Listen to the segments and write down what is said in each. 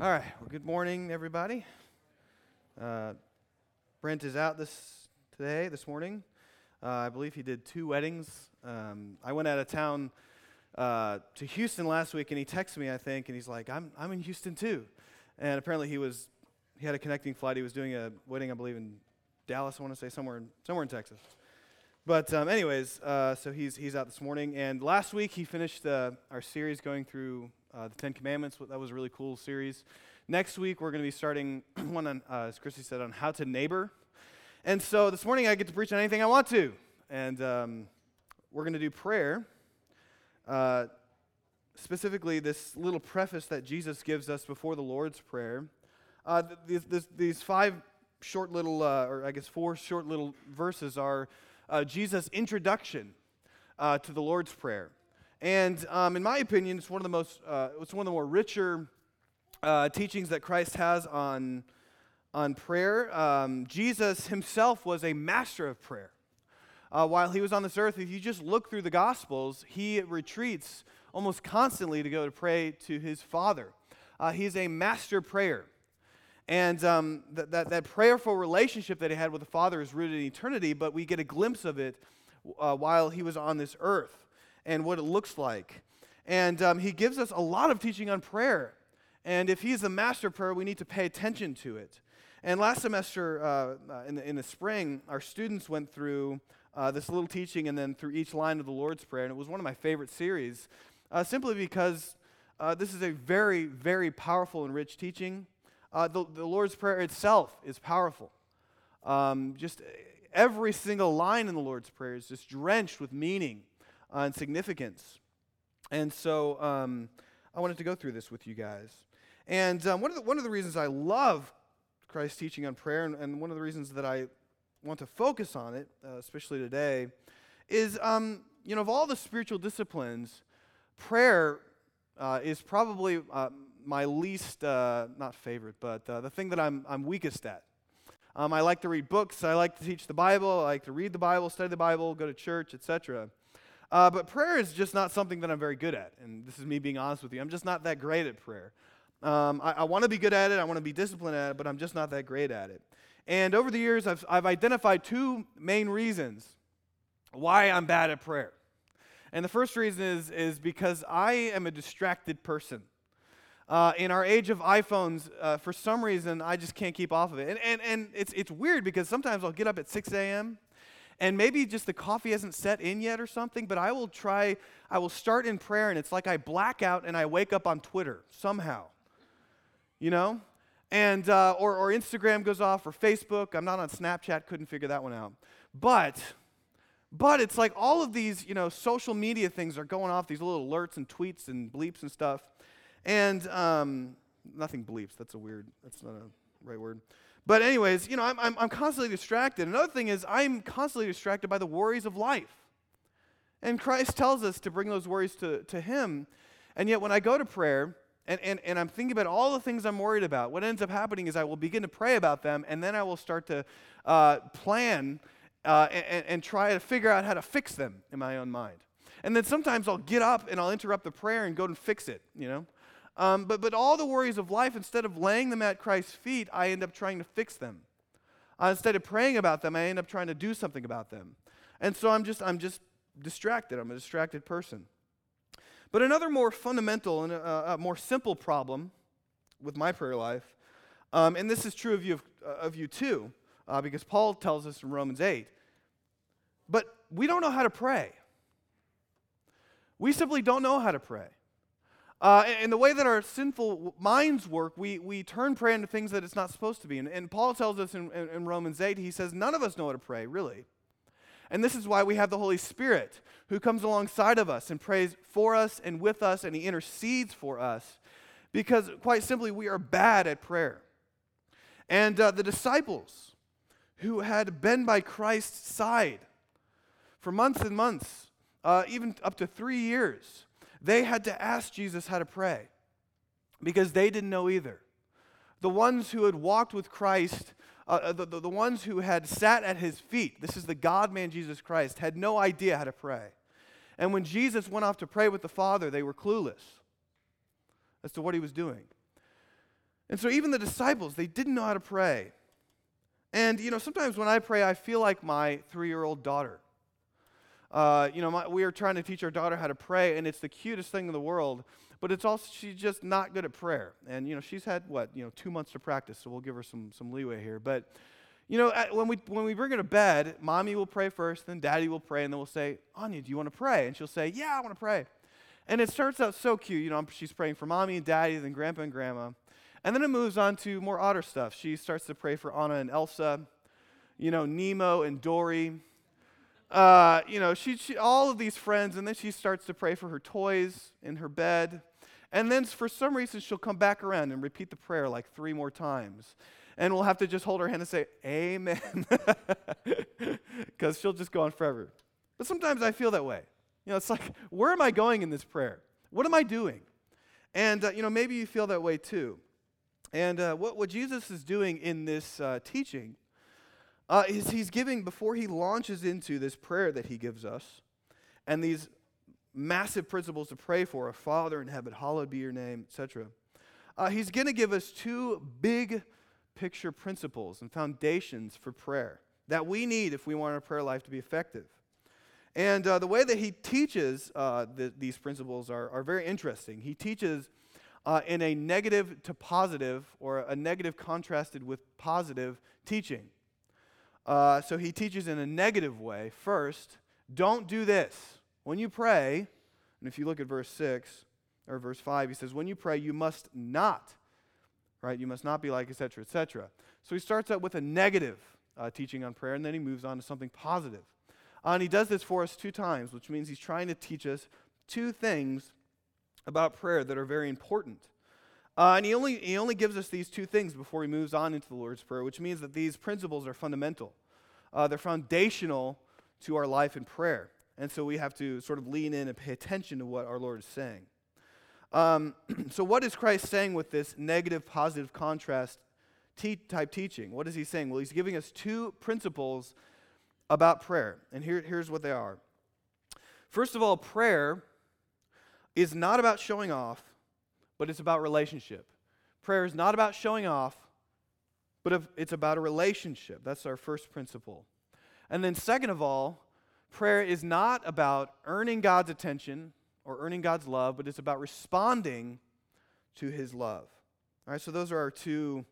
All right. Well, good morning, everybody. Uh, Brent is out this today, this morning. Uh, I believe he did two weddings. Um, I went out of town uh, to Houston last week, and he texted me, I think, and he's like, "I'm I'm in Houston too." And apparently, he was he had a connecting flight. He was doing a wedding, I believe, in Dallas. I want to say somewhere in, somewhere in Texas. But um, anyways, uh, so he's he's out this morning, and last week he finished uh, our series going through uh, the Ten Commandments. That was a really cool series. Next week, we're going to be starting one on, uh, as Christy said, on how to neighbor. And so this morning, I get to preach on anything I want to. And um, we're going to do prayer. Uh, specifically, this little preface that Jesus gives us before the Lord's Prayer. Uh, these, five short little, uh, or I guess four short little verses are uh, Jesus' introduction to the Lord's Prayer. And um, in my opinion, it's one of the most, uh, it's one of the more richer uh, teachings that Christ has on, on prayer. Um, Jesus himself was a master of prayer. Uh, while he was on this earth, if you just look through the Gospels, he retreats almost constantly to go to pray to his Father. Uh, he's a master prayer. And um, that, that, that, prayerful relationship that he had with the Father is rooted in eternity, but we get a glimpse of it uh, while he was on this earth and what it looks like. And um, he gives us a lot of teaching on prayer. And if he's the master of prayer, we need to pay attention to it. And last semester, uh, uh, in, the, in the spring, our students went through uh, this little teaching and then through each line of the Lord's Prayer. And it was one of my favorite series, uh, simply because uh, this is a very, very powerful and rich teaching. Uh, the, the, Lord's Prayer itself is powerful. Um, just every single line in the Lord's Prayer is just drenched with meaning uh, and significance. And so um, I wanted to go through this with you guys. And um, one, of the, one of the reasons I love Christ's teaching on prayer, and, and one of the reasons that I want to focus on it, uh, especially today, is um, you know, of all the spiritual disciplines, prayer uh, is probably uh, my least, uh, not favorite, but uh, the thing that I'm, I'm weakest at. Um, I like to read books. I like to teach the Bible. I like to read the Bible, study the Bible, go to church, etc. Uh, but prayer is just not something that I'm very good at. And this is me being honest with you. I'm just not that great at prayer. Um, I, I want to be good at it, I want to be disciplined at it, but I'm just not that great at it. And over the years, I've, I've identified two main reasons why I'm bad at prayer. And the first reason is, is because I am a distracted person. Uh, in our age of iPhones, uh, for some reason, I just can't keep off of it. And, and, and it's, it's weird because sometimes I'll get up at 6 a.m and maybe just the coffee hasn't set in yet or something, but I will try, I will start in prayer, and it's like I black out and I wake up on Twitter somehow. You know? And, uh, or, or Instagram goes off, or Facebook. I'm not on Snapchat, couldn't figure that one out. But, but it's like all of these, you know, social media things are going off, these little alerts and tweets and bleeps and stuff. And um, nothing bleeps, that's a weird, that's not a right word. But, anyways, you know, I'm, I'm, I'm constantly distracted. Another thing is, I'm constantly distracted by the worries of life. And Christ tells us to bring those worries to, to Him. And yet, when I go to prayer, and, and, and I'm thinking about all the things I'm worried about, what ends up happening is I will begin to pray about them, and then I will start to uh, plan uh, and, and try to figure out how to fix them in my own mind. And then sometimes I'll get up and I'll interrupt the prayer and go and fix it, you know? Um, but, but all the worries of life, instead of laying them at Christ's feet, I end up trying to fix them. Uh, instead of praying about them, I end up trying to do something about them. And so I'm just, I'm just distracted. I'm a distracted person. But another more fundamental and a, a more simple problem with my prayer life, um, and this is true of you, uh, of you too, uh, because Paul tells us in Romans 8, but we don't know how to pray. We simply don't know how to pray. Uh, and, the way that our sinful minds work, we, we turn prayer into things that it's not supposed to be. And, and Paul tells us in, in, in Romans 8, he says, none of us know how to pray, really. And this is why we have the Holy Spirit who comes alongside of us and prays for us and with us, and he intercedes for us. Because, quite simply, we are bad at prayer. And uh, the disciples who had been by Christ's side for months and months, uh, even up to three years, they had to ask Jesus how to pray because they didn't know either. The ones who had walked with Christ, uh, uh the, the, the ones who had sat at his feet, this is the God man Jesus Christ, had no idea how to pray. And when Jesus went off to pray with the Father, they were clueless as to what he was doing. And so even the disciples, they didn't know how to pray. And, you know, sometimes when I pray, I feel like my three year old daughter. Uh, you know, my, we are trying to teach our daughter how to pray, and it's the cutest thing in the world, but it's also, she's just not good at prayer. And, you know, she's had, what, you know, two months to practice, so we'll give her some, some leeway here. But, you know, when we, when we bring her to bed, mommy will pray first, then daddy will pray, and then we'll say, Anya, do you want to pray? And she'll say, Yeah, I want to pray. And it starts out so cute. You know, she's praying for mommy and daddy, then grandpa and grandma. And then it moves on to more otter stuff. She starts to pray for Anna and Elsa, you know, Nemo and Dory. Uh, you know, she, she, all of these friends, and then she starts to pray for her toys in her bed. And then for some reason, she'll come back around and repeat the prayer like three more times. And we'll have to just hold her hand and say, Amen. Because she'll just go on forever. But sometimes I feel that way. You know, it's like, where am I going in this prayer? What am I doing? And, uh, you know, maybe you feel that way too. And uh, what, what Jesus is doing in this uh, teaching uh, is he's giving, before he launches into this prayer that he gives us, and these massive principles to pray for, a Father in heaven, hallowed be your name, etc. Uh, he's going to give us two big picture principles and foundations for prayer that we need if we want our prayer life to be effective. And uh, the way that he teaches uh, the, these principles are, are very interesting. He teaches uh, in a negative to positive, or a negative contrasted with positive teaching. Uh, so he teaches in a negative way. First, don't do this. When you pray, and if you look at verse 6 or verse 5, he says, When you pray, you must not, right? You must not be like, etc., etc. So he starts out with a negative uh, teaching on prayer, and then he moves on to something positive. Uh, and he does this for us two times, which means he's trying to teach us two things about prayer that are very important. Uh, and he only, he only gives us these two things before he moves on into the Lord's Prayer, which means that these principles are fundamental. Uh, they're foundational to our life in prayer. And so we have to sort of lean in and pay attention to what our Lord is saying. Um, so, what is Christ saying with this negative positive contrast te- type teaching? What is he saying? Well, he's giving us two principles about prayer. And here, here's what they are. First of all, prayer is not about showing off, but it's about relationship. Prayer is not about showing off, but it's about a relationship. That's our first principle. And then, second of all, prayer is not about earning God's attention or earning God's love, but it's about responding to his love. All right, so those are our two,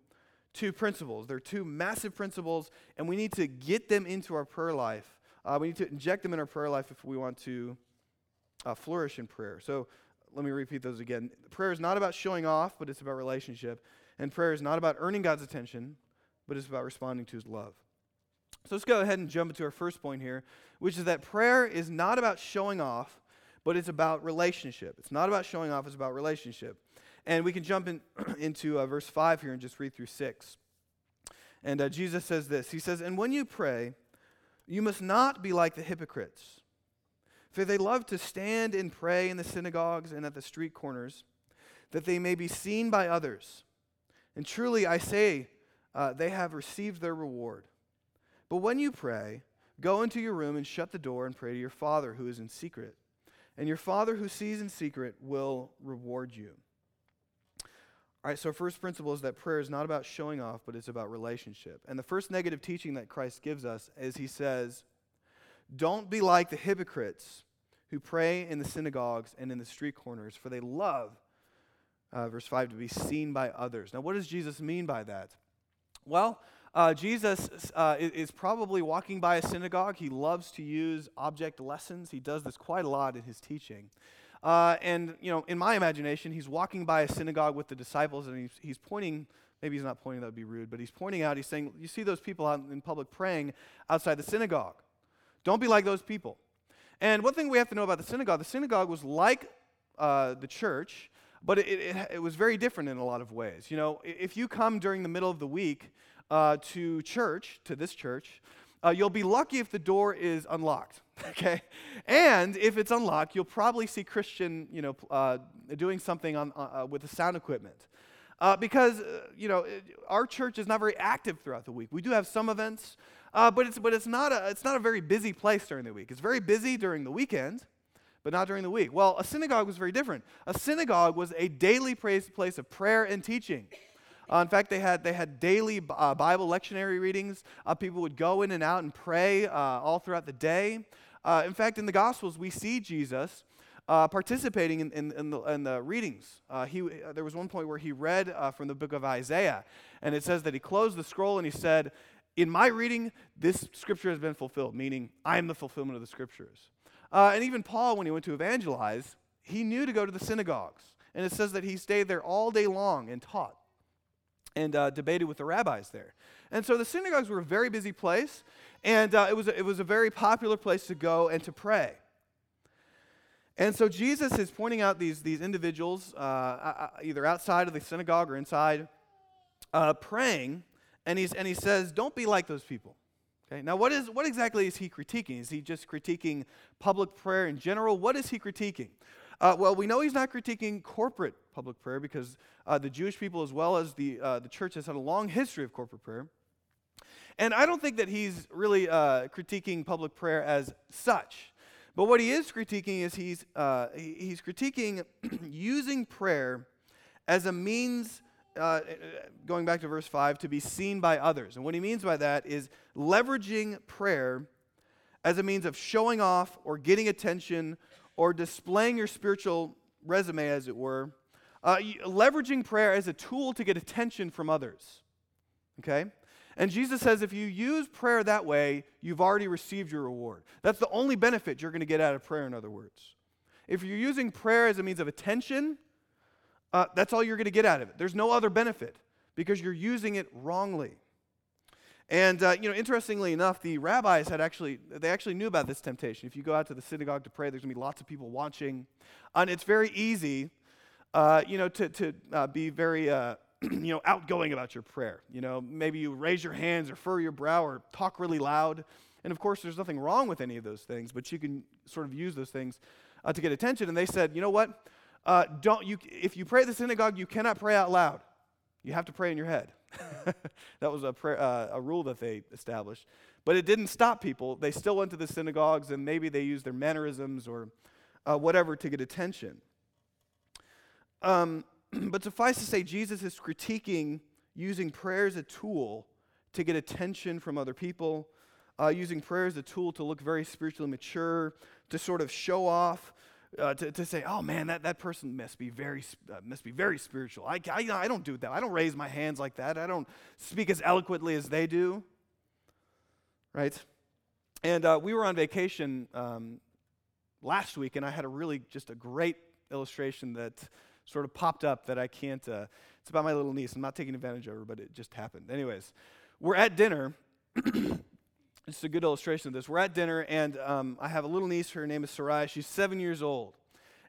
two principles. They're two massive principles, and we need to get them into our prayer life. Uh, we need to inject them in our prayer life if we want to uh, flourish in prayer. So let me repeat those again. Prayer is not about showing off, but it's about relationship. And prayer is not about earning God's attention, but it's about responding to his love. So let's go ahead and jump into our first point here, which is that prayer is not about showing off, but it's about relationship. It's not about showing off, it's about relationship. And we can jump in, into uh, verse 5 here and just read through 6. And uh, Jesus says this He says, And when you pray, you must not be like the hypocrites for they love to stand and pray in the synagogues and at the street corners, that they may be seen by others. And truly, I say, uh, they have received their reward. But when you pray, go into your room and shut the door and pray to your Father who is in secret. And your Father who sees in secret will reward you. All right, so first principle is that prayer is not about showing off, but it's about relationship. And the first negative teaching that Christ gives us is he says, don't be like the hypocrites who pray in the synagogues and in the street corners, for they love, uh, verse 5, to be seen by others. Now, what does Jesus mean by that? Well, uh, Jesus uh, is probably walking by a synagogue. He loves to use object lessons. He does this quite a lot in his teaching. Uh, and, you know, in my imagination, he's walking by a synagogue with the disciples and he's, he's pointing, maybe he's not pointing, that would be rude, but he's pointing out, he's saying, You see those people out in public praying outside the synagogue. Don't be like those people. And one thing we have to know about the synagogue the synagogue was like uh, the church, but it, it, it, was very different in a lot of ways. You know, if you come during the middle of the week uh, to church, to this church, uh, you'll be lucky if the door is unlocked, okay? And if it's unlocked, you'll probably see Christian, you know, uh, doing something on, uh, uh, with the sound equipment. Because, you know, our church is not very active throughout the week. We do have some events, uh, but it's, but it's, not a, it's not a very busy place during the week. It's very busy during the weekend, but not during the week. Well, a synagogue was very different. A synagogue was a daily place, of prayer and teaching. Uh, in fact, they had, they had daily uh, Bible lectionary readings. Uh, people would go in and out and pray uh, all throughout the day. Uh, in fact, in the Gospels, we see Jesus uh, participating in, in, in, the, in, the, readings. Uh, he, uh, there was one point where he read from the book of Isaiah, and it says that he closed the scroll and he said, In my reading, this scripture has been fulfilled, meaning I am the fulfillment of the scriptures. Uh, and even Paul, when he went to evangelize, he knew to go to the synagogues. And it says that he stayed there all day long and taught and uh, debated with the rabbis there. And so the synagogues were a very busy place, and it, was a, it was a very popular place to go and to pray. And so Jesus is pointing out these, these individuals, uh, either outside of the synagogue or inside, uh, praying, and, he's, and he says, Don't be like those people. Okay? Now, what, is, what exactly is he critiquing? Is he just critiquing public prayer in general? What is he critiquing? Uh, well, we know he's not critiquing corporate public prayer because uh, the Jewish people, as well as the, uh, the church, has had a long history of corporate prayer. And I don't think that he's really uh, critiquing public prayer as such. But what he is critiquing is he's, uh, he's critiquing using prayer as a means, uh, going back to verse 5, to be seen by others. And what he means by that is leveraging prayer as a means of showing off or getting attention or displaying your spiritual resume, as it were. Uh, leveraging prayer as a tool to get attention from others. Okay? And Jesus says if you use prayer that way, you've already received your reward. That's the only benefit you're going to get out of prayer, in other words. If you're using prayer as a means of attention, uh, that's all you're going to get out of it. There's no other benefit because you're using it wrongly. And uh, you know, interestingly enough, the rabbis had actually they actually knew about this temptation. If you go out to the synagogue to pray, there's going to be lots of people watching, and it's very easy, uh, you know, to to uh, be very uh, you know, outgoing about your prayer. You know, maybe you raise your hands or furrow your brow or talk really loud. And of course, there's nothing wrong with any of those things, but you can sort of use those things uh, to get attention. And they said, you know what? Uh, don't you? If you pray at the synagogue, you cannot pray out loud. You have to pray in your head. that was a, prayer, uh, a rule that they established. But it didn't stop people. They still went to the synagogues, and maybe they used their mannerisms or uh, whatever to get attention. Um, but suffice to say, Jesus is critiquing using prayer as a tool to get attention from other people, uh, using prayer as a tool to look very spiritually mature, to sort of show off, uh, to, to say, oh man, that, that person must be very, uh, must be very spiritual. I, I, I don't do that. I don't raise my hands like that. I don't speak as eloquently as they do. Right? And uh, we were on vacation um, last week, and I had a really, just a great illustration that sort of popped up that I can't. Uh, it's about my little niece. I'm not taking advantage of her, but it just happened. Anyways, we're at dinner. it's a good illustration of this. We're at dinner, and um, I have a little niece. Her name is Sarai. She's seven years old.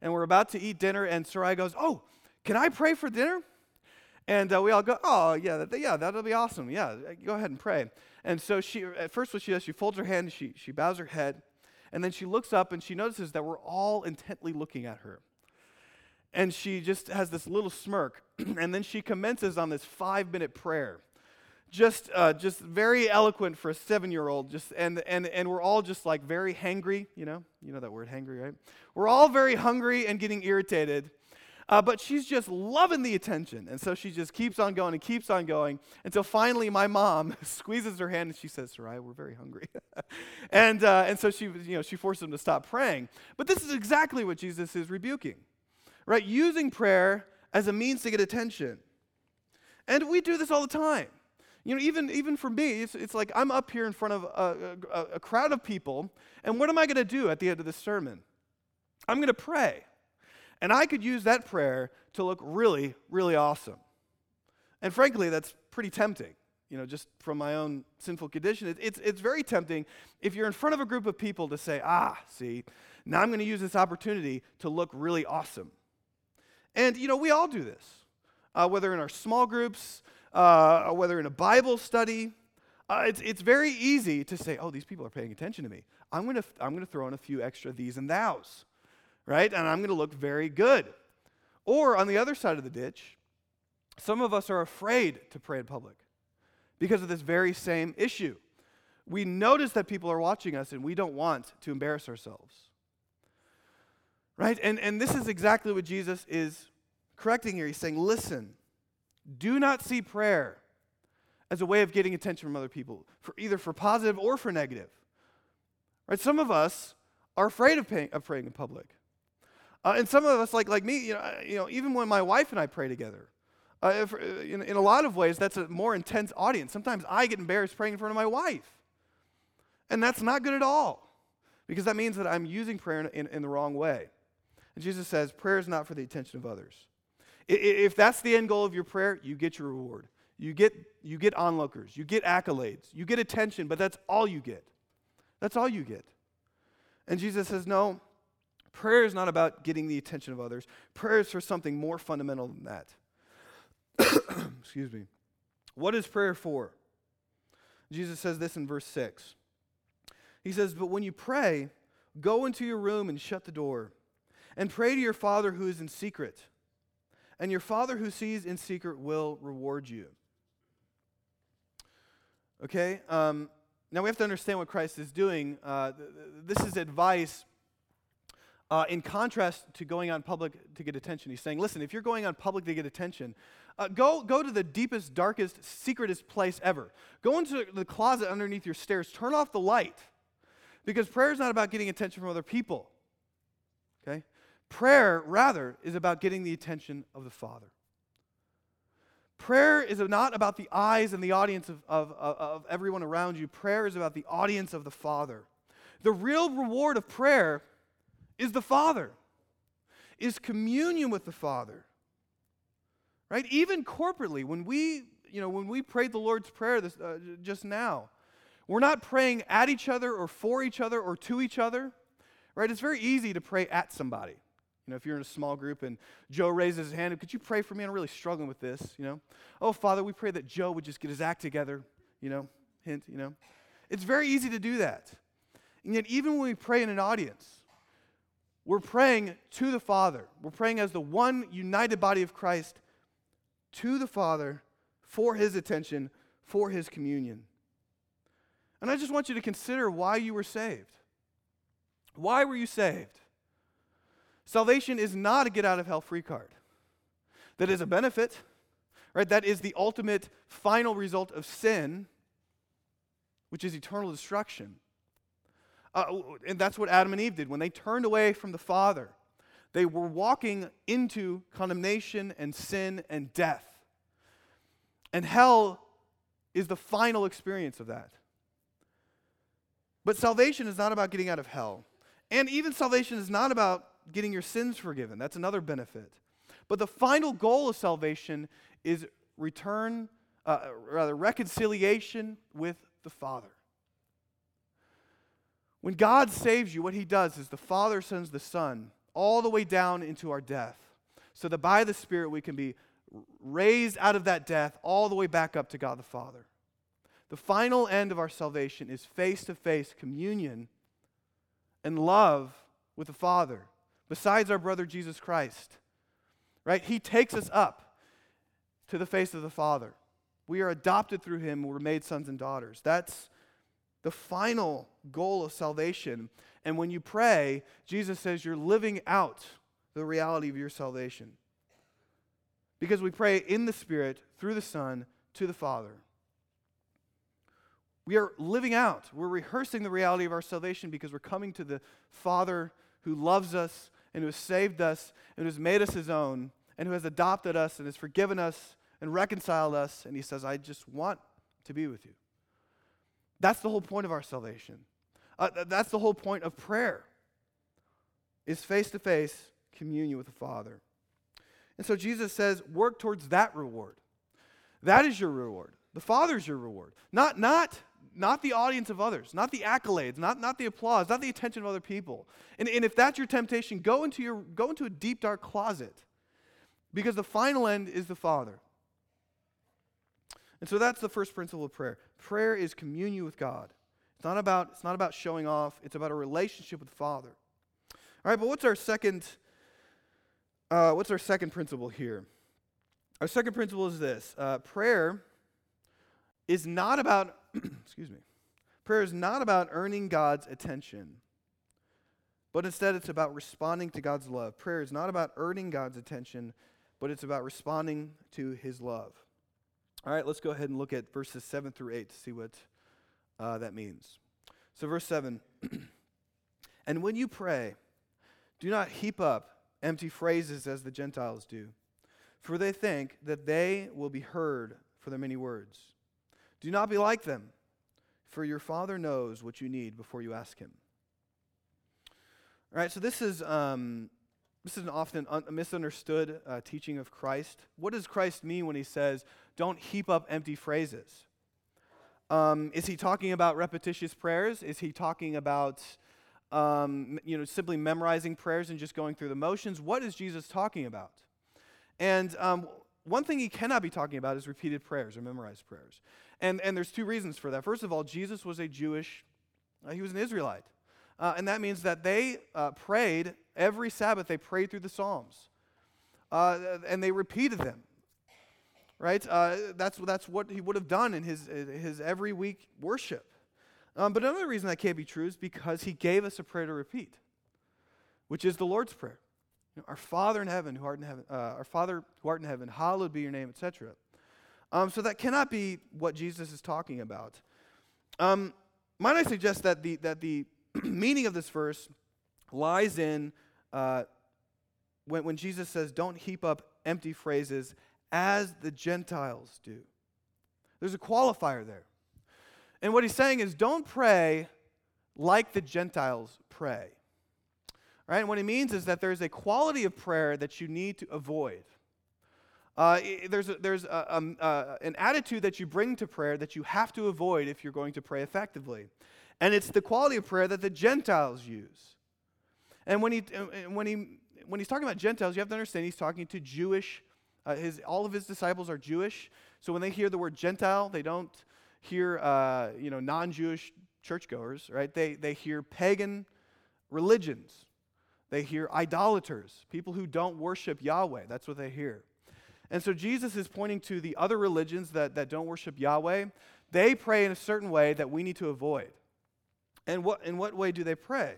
And we're about to eat dinner, and Sarai goes, Oh, can I pray for dinner? And uh, we all go, Oh, yeah, that, yeah, that'll be awesome. Yeah, go ahead and pray. And so she, at first, what she does, she folds her hand, she, she bows her head, and then she looks up and she notices that we're all intently looking at her and she just has this little smirk and then she commences on this five minute prayer just uh, just very eloquent for a seven year old just and, and and we're all just like very hangry you know you know that word hangry right we're all very hungry and getting irritated uh, but she's just loving the attention and so she just keeps on going and keeps on going until finally my mom squeezes her hand and she says Sarai, we're very hungry and uh, and so she you know she forces him to stop praying but this is exactly what jesus is rebuking right? Using prayer as a means to get attention. And we do this all the time. You know, even, even for me, it's, it's like I'm up here in front of a, a, a crowd of people, and what am I going to do at the end of this sermon? I'm going to pray. And I could use that prayer to look really, really awesome. And frankly, that's pretty tempting, you know, just from my own sinful condition. It, it's, it's very tempting if you're in front of a group of people to say, ah, see, now I'm going to use this opportunity to look really awesome. And, you know, we all do this, uh, whether in our small groups, uh, whether in a Bible study. Uh, it's, it's very easy to say, oh, these people are paying attention to me. I'm going to I'm going to throw in a few extra these and thous, right? And I'm going to look very good. Or on the other side of the ditch, some of us are afraid to pray in public because of this very same issue. We notice that people are watching us and we don't want to embarrass ourselves. Right? And, and this is exactly what Jesus is correcting here. He's saying, listen, Do not see prayer as a way of getting attention from other people, for either for positive or for negative. Right? Some of us are afraid of, of praying in public. Uh, and some of us, like, like me, you know, you know, even when my wife and I pray together, uh, if, uh, in, in a lot of ways, that's a more intense audience. Sometimes I get embarrassed praying in front of my wife. And that's not good at all, because that means that I'm using prayer in, in, in the wrong way. And Jesus says, prayer is not for the attention of others. If that's the end goal of your prayer, you get your reward. You get, you get onlookers, you get accolades, you get attention, but that's all you get. That's all you get. And Jesus says, no, prayer is not about getting the attention of others. Prayer is for something more fundamental than that. Excuse me. What is prayer for? Jesus says this in verse 6. He says, But when you pray, go into your room and shut the door, and pray to your Father who is in secret. And your Father who sees in secret will reward you. Okay? Um, now we have to understand what Christ is doing. Uh, th- this is advice uh, in contrast to going on public to get attention. He's saying, listen, if you're going on public to get attention, uh, go, go to the deepest, darkest, secretest place ever. Go into the closet underneath your stairs, turn off the light. Because prayer is not about getting attention from other people. Okay? Prayer, rather, is about getting the attention of the Father. Prayer is not about the eyes and the audience of, of, of, everyone around you. Prayer is about the audience of the Father. The real reward of prayer is the Father, is communion with the Father. Right? Even corporately, when we, you know, when we prayed the Lord's Prayer this, uh, just now, we're not praying at each other or for each other or to each other. Right? It's very easy to pray at somebody. You know, if you're in a small group and Joe raises his hand, could you pray for me? I'm really struggling with this, you know. Oh, Father, we pray that Joe would just get his act together, you know, hint, you know. It's very easy to do that. And yet, even when we pray in an audience, we're praying to the Father. We're praying as the one united body of Christ to the Father for his attention, for his communion. And I just want you to consider why you were saved. Why were you saved? Salvation is not a get out of hell free card. That is a benefit, right? That is the ultimate final result of sin, which is eternal destruction. Uh, and that's what Adam and Eve did. When they turned away from the Father, they were walking into condemnation and sin and death. And hell is the final experience of that. But salvation is not about getting out of hell. And even salvation is not about getting your sins forgiven. That's another benefit. But the final goal of salvation is return, uh, rather, reconciliation with the Father. When God saves you, what he does is the Father sends the Son all the way down into our death, so that by the Spirit we can be raised out of that death all the way back up to God the Father. The final end of our salvation is face to face communion and love with the Father besides our brother Jesus Christ. Right? He takes us up to the face of the Father. We are adopted through him, we're made sons and daughters. That's the final goal of salvation. And when you pray, Jesus says you're living out the reality of your salvation. Because we pray in the Spirit, through the Son, to the Father. We are living out, we're rehearsing the reality of our salvation because we're coming to the Father who loves us and who has saved us and who has made us his own and who has adopted us and has forgiven us and reconciled us. And he says, I just want to be with you. That's the whole point of our salvation. Uh, that's the whole point of prayer is face-to-face communion with the Father. And so Jesus says, work towards that reward. That is your reward. The Father's your reward. Not, not not the audience of others, not the accolades, not, not the applause, not the attention of other people. And, and if that's your temptation, go into, your, go into a deep, dark closet because the final end is the Father. And so that's the first principle of prayer. Prayer is communion with God. It's not about, it's not about showing off, it's about a relationship with the Father. All right, but what's our second, uh, what's our second principle here? Our second principle is this uh, prayer is not about excuse me. Prayer is not about earning God's attention, but instead it's about responding to God's love. Prayer is not about earning God's attention, but it's about responding to his love. All right, let's go ahead and look at verses 7 through 8 to see what uh, that means. So, verse 7 And when you pray, do not heap up empty phrases as the Gentiles do, for they think that they will be heard for their many words. Do not be like them, for your Father knows what you need before you ask Him. All right, so this is um, this is an often un- misunderstood uh, teaching of Christ. What does Christ mean when he says, don't heap up empty phrases? Um, is he talking about repetitious prayers? Is he talking about um, you know, simply memorizing prayers and just going through the motions? What is Jesus talking about? And um, one thing he cannot be talking about is repeated prayers or memorized prayers. And, and there's two reasons for that. First of all, Jesus was a Jewish, uh, he was an Israelite. Uh, and that means that they uh, prayed every Sabbath, they prayed through the Psalms. Uh, and they repeated them. Right? Uh, that's, that's what he would have done in his, his every week worship. Um, but another reason that can't be true is because he gave us a prayer to repeat, which is the Lord's Prayer. You know, our Father in heaven, who art in heaven, uh, our Father who art in heaven, hallowed be your name, etc. Um, so that cannot be what Jesus is talking about. Um, might I suggest that the that the meaning of this verse lies in uh, when, when Jesus says, Don't heap up empty phrases as the Gentiles do. There's a qualifier there. And what he's saying is, Don't pray like the Gentiles pray. Right? And what he means is that there's a quality of prayer that you need to avoid. Uh, there's a, there's a, um, uh, an attitude that you bring to prayer that you have to avoid if you're going to pray effectively. And it's the quality of prayer that the Gentiles use. And when, he, when, he, when he's talking about Gentiles, you have to understand he's talking to Jewish, uh, his, all of his disciples are Jewish. So when they hear the word Gentile, they don't hear uh, you know, non Jewish churchgoers, right? They, they hear pagan religions. They hear idolaters, people who don't worship Yahweh. That's what they hear. And so Jesus is pointing to the other religions that, that don't worship Yahweh. They pray in a certain way that we need to avoid. And what, in what way do they pray?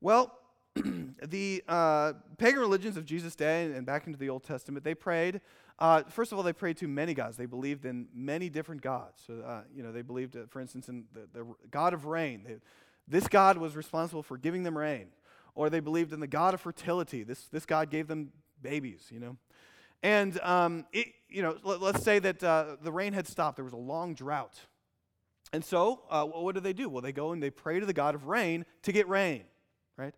Well, the uh, pagan religions of Jesus' day and back into the Old Testament, they prayed. Uh, first of all, they prayed to many gods. They believed in many different gods. So, uh, you know, they believed, uh, for instance, in the, the God of rain. They, this God was responsible for giving them rain. Or they believed in the God of fertility. This, this God gave them babies, you know. And, um, it, you know, let, us say that uh, the rain had stopped. There was a long drought. And so, uh, what do they do? Well, they go and they pray to the God of rain to get rain, right?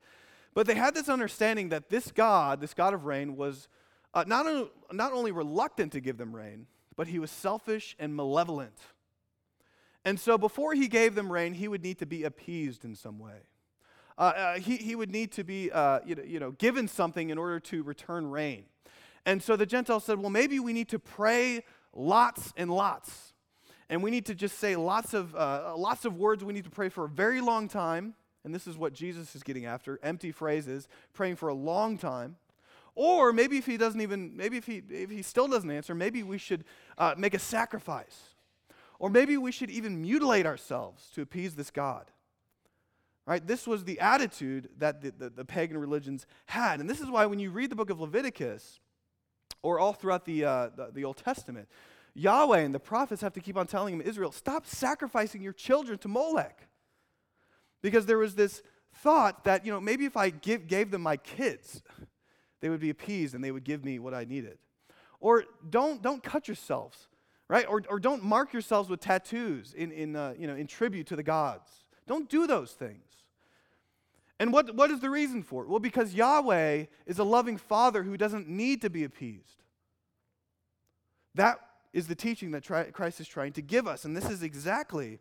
But they had this understanding that this God, this God of rain, was uh, not, o- not only reluctant to give them rain, but he was selfish and malevolent. And so, before he gave them rain, he would need to be appeased in some way. Uh, uh, he, he would need to be uh, you, know, you know, given something in order to return rain. And so the Gentiles said, well, maybe we need to pray lots and lots and we need to just say lots of, uh, lots of words. We need to pray for a very long time. And this is what Jesus is getting after empty phrases, praying for a long time. Or maybe if he doesn't even, maybe if he, if he still doesn't answer, maybe we should uh, make a sacrifice. Or maybe we should even mutilate ourselves to appease this God. Right? This was the attitude that the, the, the, pagan religions had. And this is why when you read the book of Leviticus, or all throughout the, uh, the, the Old Testament, Yahweh and the prophets have to keep on telling him, Israel, stop sacrificing your children to Molech. Because there was this thought that, you know, maybe if I give, gave them my kids, they would be appeased and they would give me what I needed. Or don't, don't cut yourselves, right? Or, or don't mark yourselves with tattoos in, in, uh, you know, in tribute to the gods. Don't do those things. And what, what is the reason for it? Well, because Yahweh is a loving father who doesn't need to be appeased. That is the teaching that Christ is trying to give us. And this is exactly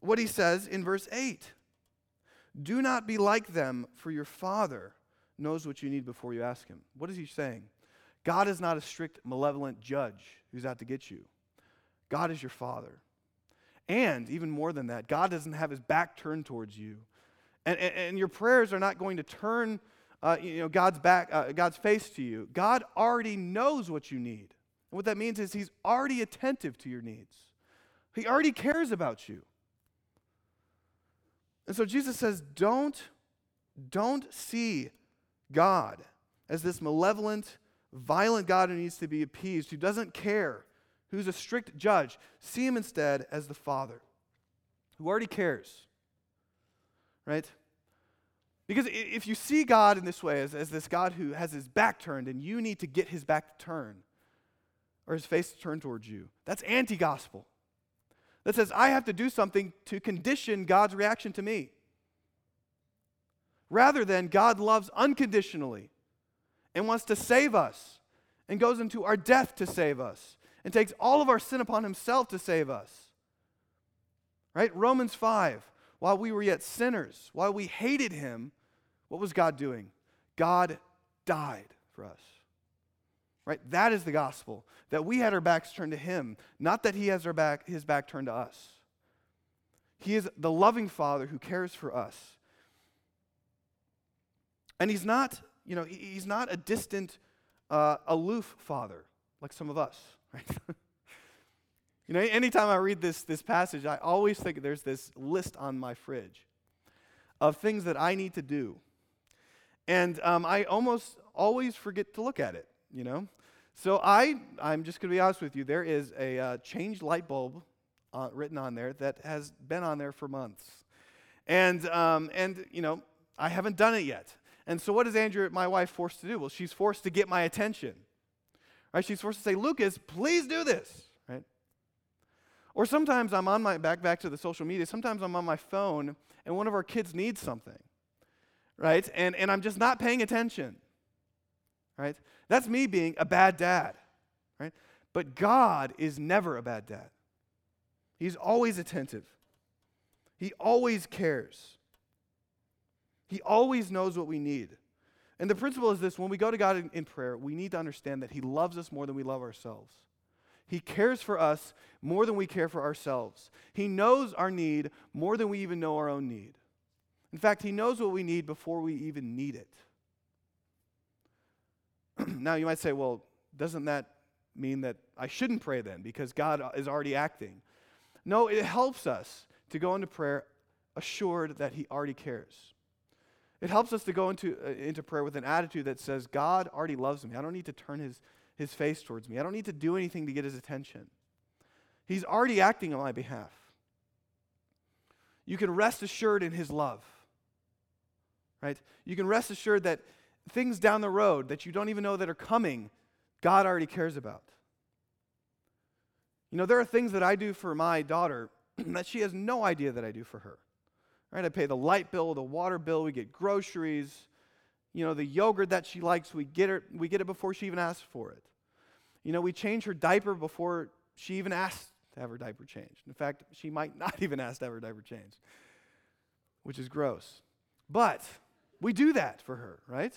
what he says in verse 8 Do not be like them, for your Father knows what you need before you ask him. What is he saying? God is not a strict, malevolent judge who's out to get you. God is your Father. And even more than that, God doesn't have his back turned towards you. And, and, and your prayers are not going to turn uh, you know, God's, back, uh, God's face to you. God already knows what you need. And what that means is he's already attentive to your needs. He already cares about you. And so Jesus says, don't, don't see God as this malevolent, violent God who needs to be appeased, who doesn't care, who's a strict judge. See him instead as the Father, who already cares. Right? Because if you see God in this way, as, as this God who has his back turned and you need to get his back turned or his face turned towards you, that's anti gospel. That says, I have to do something to condition God's reaction to me. Rather than God loves unconditionally and wants to save us and goes into our death to save us and takes all of our sin upon himself to save us. Right? Romans 5. While we were yet sinners, while we hated him, what was God doing? God died for us. Right? That is the gospel. That we had our backs turned to him, not that he has our back, his back turned to us. He is the loving Father who cares for us. And he's not, you know, he's not a distant, uh, aloof father like some of us, right? you know, anytime I read this, this passage, I always think there's this list on my fridge of things that I need to do. And um, I almost always forget to look at it, you know? So I, I'm just going to be honest with you. There is a uh, changed light bulb uh, written on there that has been on there for months. And, um, and, you know, I haven't done it yet. And so, what is Andrea, my wife, forced to do? Well, she's forced to get my attention. Right? She's forced to say, Lucas, please do this. Or sometimes I'm on my back back to the social media. Sometimes I'm on my phone and one of our kids needs something. Right? And, and I'm just not paying attention. Right? That's me being a bad dad. Right? But God is never a bad dad. He's always attentive. He always cares. He always knows what we need. And the principle is this when we go to God in, prayer, we need to understand that He loves us more than we love ourselves. He cares for us more than we care for ourselves. He knows our need more than we even know our own need. In fact, He knows what we need before we even need it. now, you might say, well, doesn't that mean that I shouldn't pray then because God is already acting? No, it helps us to go into prayer assured that He already cares. It helps us to go into, uh, into prayer with an attitude that says, God already loves me. I don't need to turn his, his face towards me. I don't need to do anything to get his attention. He's already acting on my behalf. You can rest assured in his love. Right? You can rest assured that things down the road that you don't even know that are coming, God already cares about. You know, there are things that I do for my daughter that she has no idea that I do for her. Right? I pay the light bill, the water bill, we get groceries. You know, the yogurt that she likes, we get it, we get it before she even asks for it. You know, we change her diaper before she even asks to have her diaper changed. In fact, she might not even ask to have her diaper changed, which is gross. But we do that for her, right?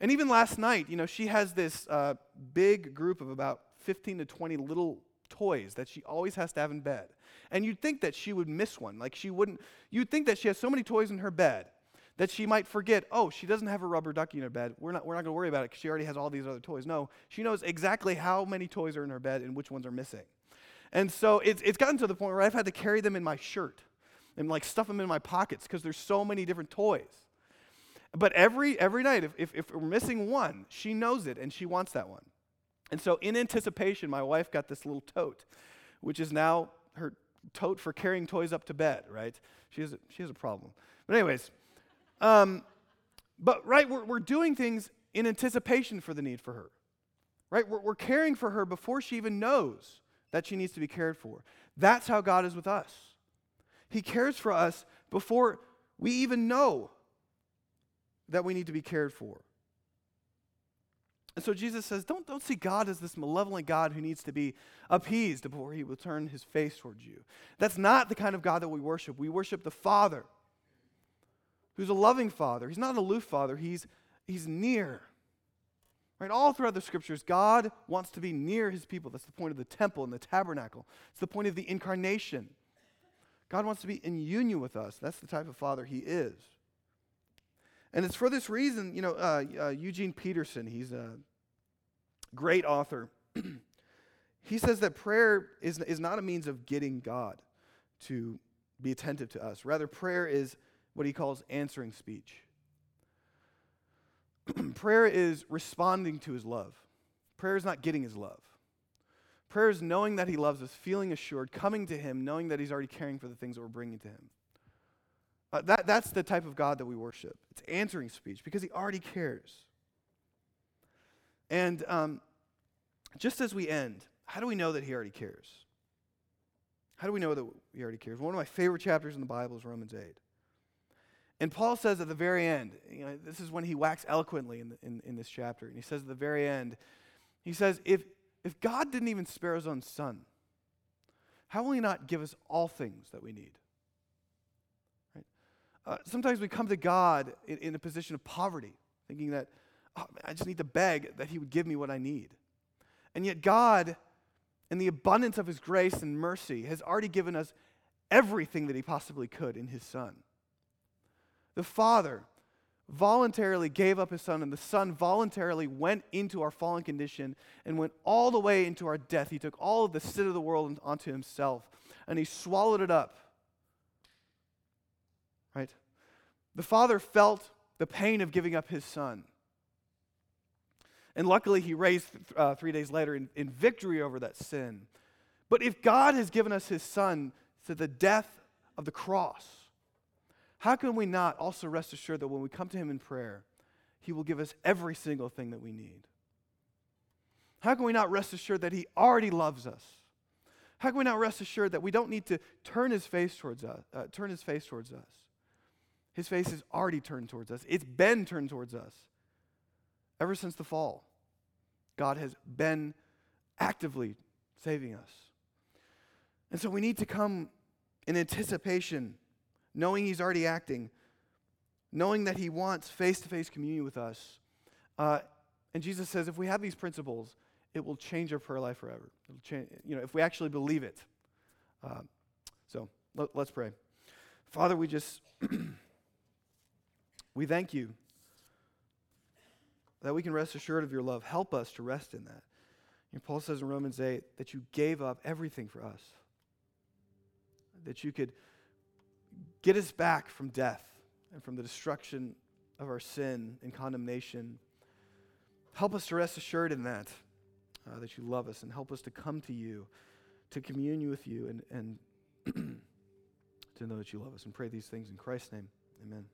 And even last night, you know, she has this uh, big group of about 15 to 20 little toys that she always has to have in bed. And you'd think that she would miss one. Like she wouldn't, you'd think that she has so many toys in her bed that she might forget, oh, she doesn't have a rubber ducky in her bed. We're not, we're not going to worry about it because she already has all these other toys. No, she knows exactly how many toys are in her bed and which ones are missing. And so it's, it's gotten to the point where I've had to carry them in my shirt and like stuff them in my pockets because there's so many different toys. But every, every night, if, if, if we're missing one, she knows it and she wants that one. And so, in anticipation, my wife got this little tote, which is now her tote for carrying toys up to bed, right? She has a, she has a problem. But, anyways, um, but right, we're, we're doing things in anticipation for the need for her, right? We're, we're caring for her before she even knows that she needs to be cared for. That's how God is with us. He cares for us before we even know that we need to be cared for. And so Jesus says, don't, don't see God as this malevolent God who needs to be appeased before he will turn his face towards you. That's not the kind of God that we worship. We worship the Father, who's a loving Father. He's not an aloof Father, he's, he's near. Right? All throughout the scriptures, God wants to be near his people. That's the point of the temple and the tabernacle. It's the point of the incarnation. God wants to be in union with us. That's the type of Father he is. And it's for this reason, you know, uh, uh, Eugene Peterson, he's a great author. he says that prayer is, is not a means of getting God to be attentive to us. Rather, prayer is what he calls answering speech. prayer is responding to his love. Prayer is not getting his love. Prayer is knowing that he loves us, feeling assured, coming to him, knowing that he's already caring for the things that we're bringing to him. Uh, that, that's the type of God that we worship. It's answering speech because he already cares. And um, just as we end, how do we know that he already cares? How do we know that he already cares? One of my favorite chapters in the Bible is Romans 8. And Paul says at the very end, you know, this is when he whacks eloquently in, the, in, in this chapter, and he says at the very end, he says, if, if God didn't even spare his own son, how will he not give us all things that we need? Right? Uh, sometimes we come to God in, in, a position of poverty, thinking that oh, I just need to beg that he would give me what I need. And yet, God, in the abundance of his grace and mercy, has already given us everything that he possibly could in his son. The Father voluntarily gave up his Son, and the Son voluntarily went into our fallen condition and went all the way into our death. He took all of the sin of the world onto himself, and he swallowed it up. Right? The Father felt the pain of giving up his Son. And luckily, he raised uh, three days later in, in victory over that sin. But if God has given us his Son to the death of the cross, how can we not also rest assured that when we come to Him in prayer, He will give us every single thing that we need? How can we not rest assured that He already loves us? How can we not rest assured that we don't need to turn His face towards us? Uh, turn His face towards us. His face is already turned towards us. It's been turned towards us ever since the fall. God has been actively saving us. And so we need to come in anticipation knowing He's already acting, knowing that He wants face to face communion with us. Uh, and Jesus says if we have these principles, it will change our prayer life forever. It'll change, you know, if we actually believe it. Uh, so let, let's pray. Father, we just, we thank you that we can rest assured of your love. Help us to rest in that. And Paul says in Romans 8 that you gave up everything for us, that you could Get us back from death and from the destruction of our sin and condemnation. Help us to rest assured in that, uh, that you love us, and help us to come to you, to commune with you, and, and to know that you love us. And pray these things in Christ's name. Amen.